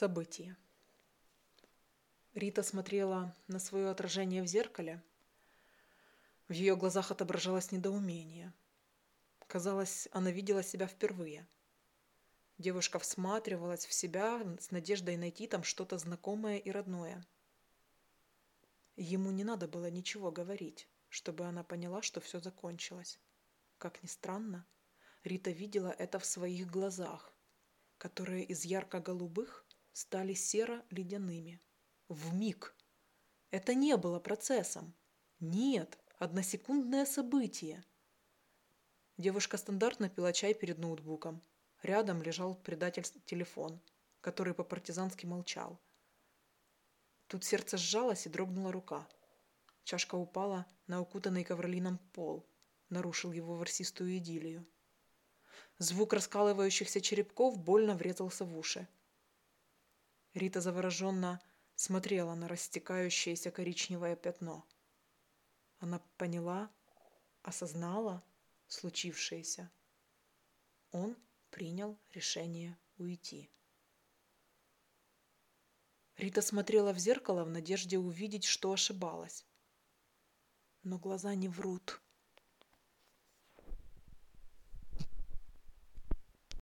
События. Рита смотрела на свое отражение в зеркале. В ее глазах отображалось недоумение. Казалось, она видела себя впервые. Девушка всматривалась в себя с надеждой найти там что-то знакомое и родное. Ему не надо было ничего говорить, чтобы она поняла, что все закончилось. Как ни странно, Рита видела это в своих глазах, которые из ярко-голубых стали серо-ледяными. В миг. Это не было процессом. Нет, односекундное событие. Девушка стандартно пила чай перед ноутбуком. Рядом лежал предательский телефон, который по-партизански молчал. Тут сердце сжалось и дрогнула рука. Чашка упала на укутанный ковролином пол, нарушил его ворсистую идиллию. Звук раскалывающихся черепков больно врезался в уши. Рита завороженно смотрела на растекающееся коричневое пятно. Она поняла, осознала случившееся. Он принял решение уйти. Рита смотрела в зеркало в надежде увидеть, что ошибалась. Но глаза не врут.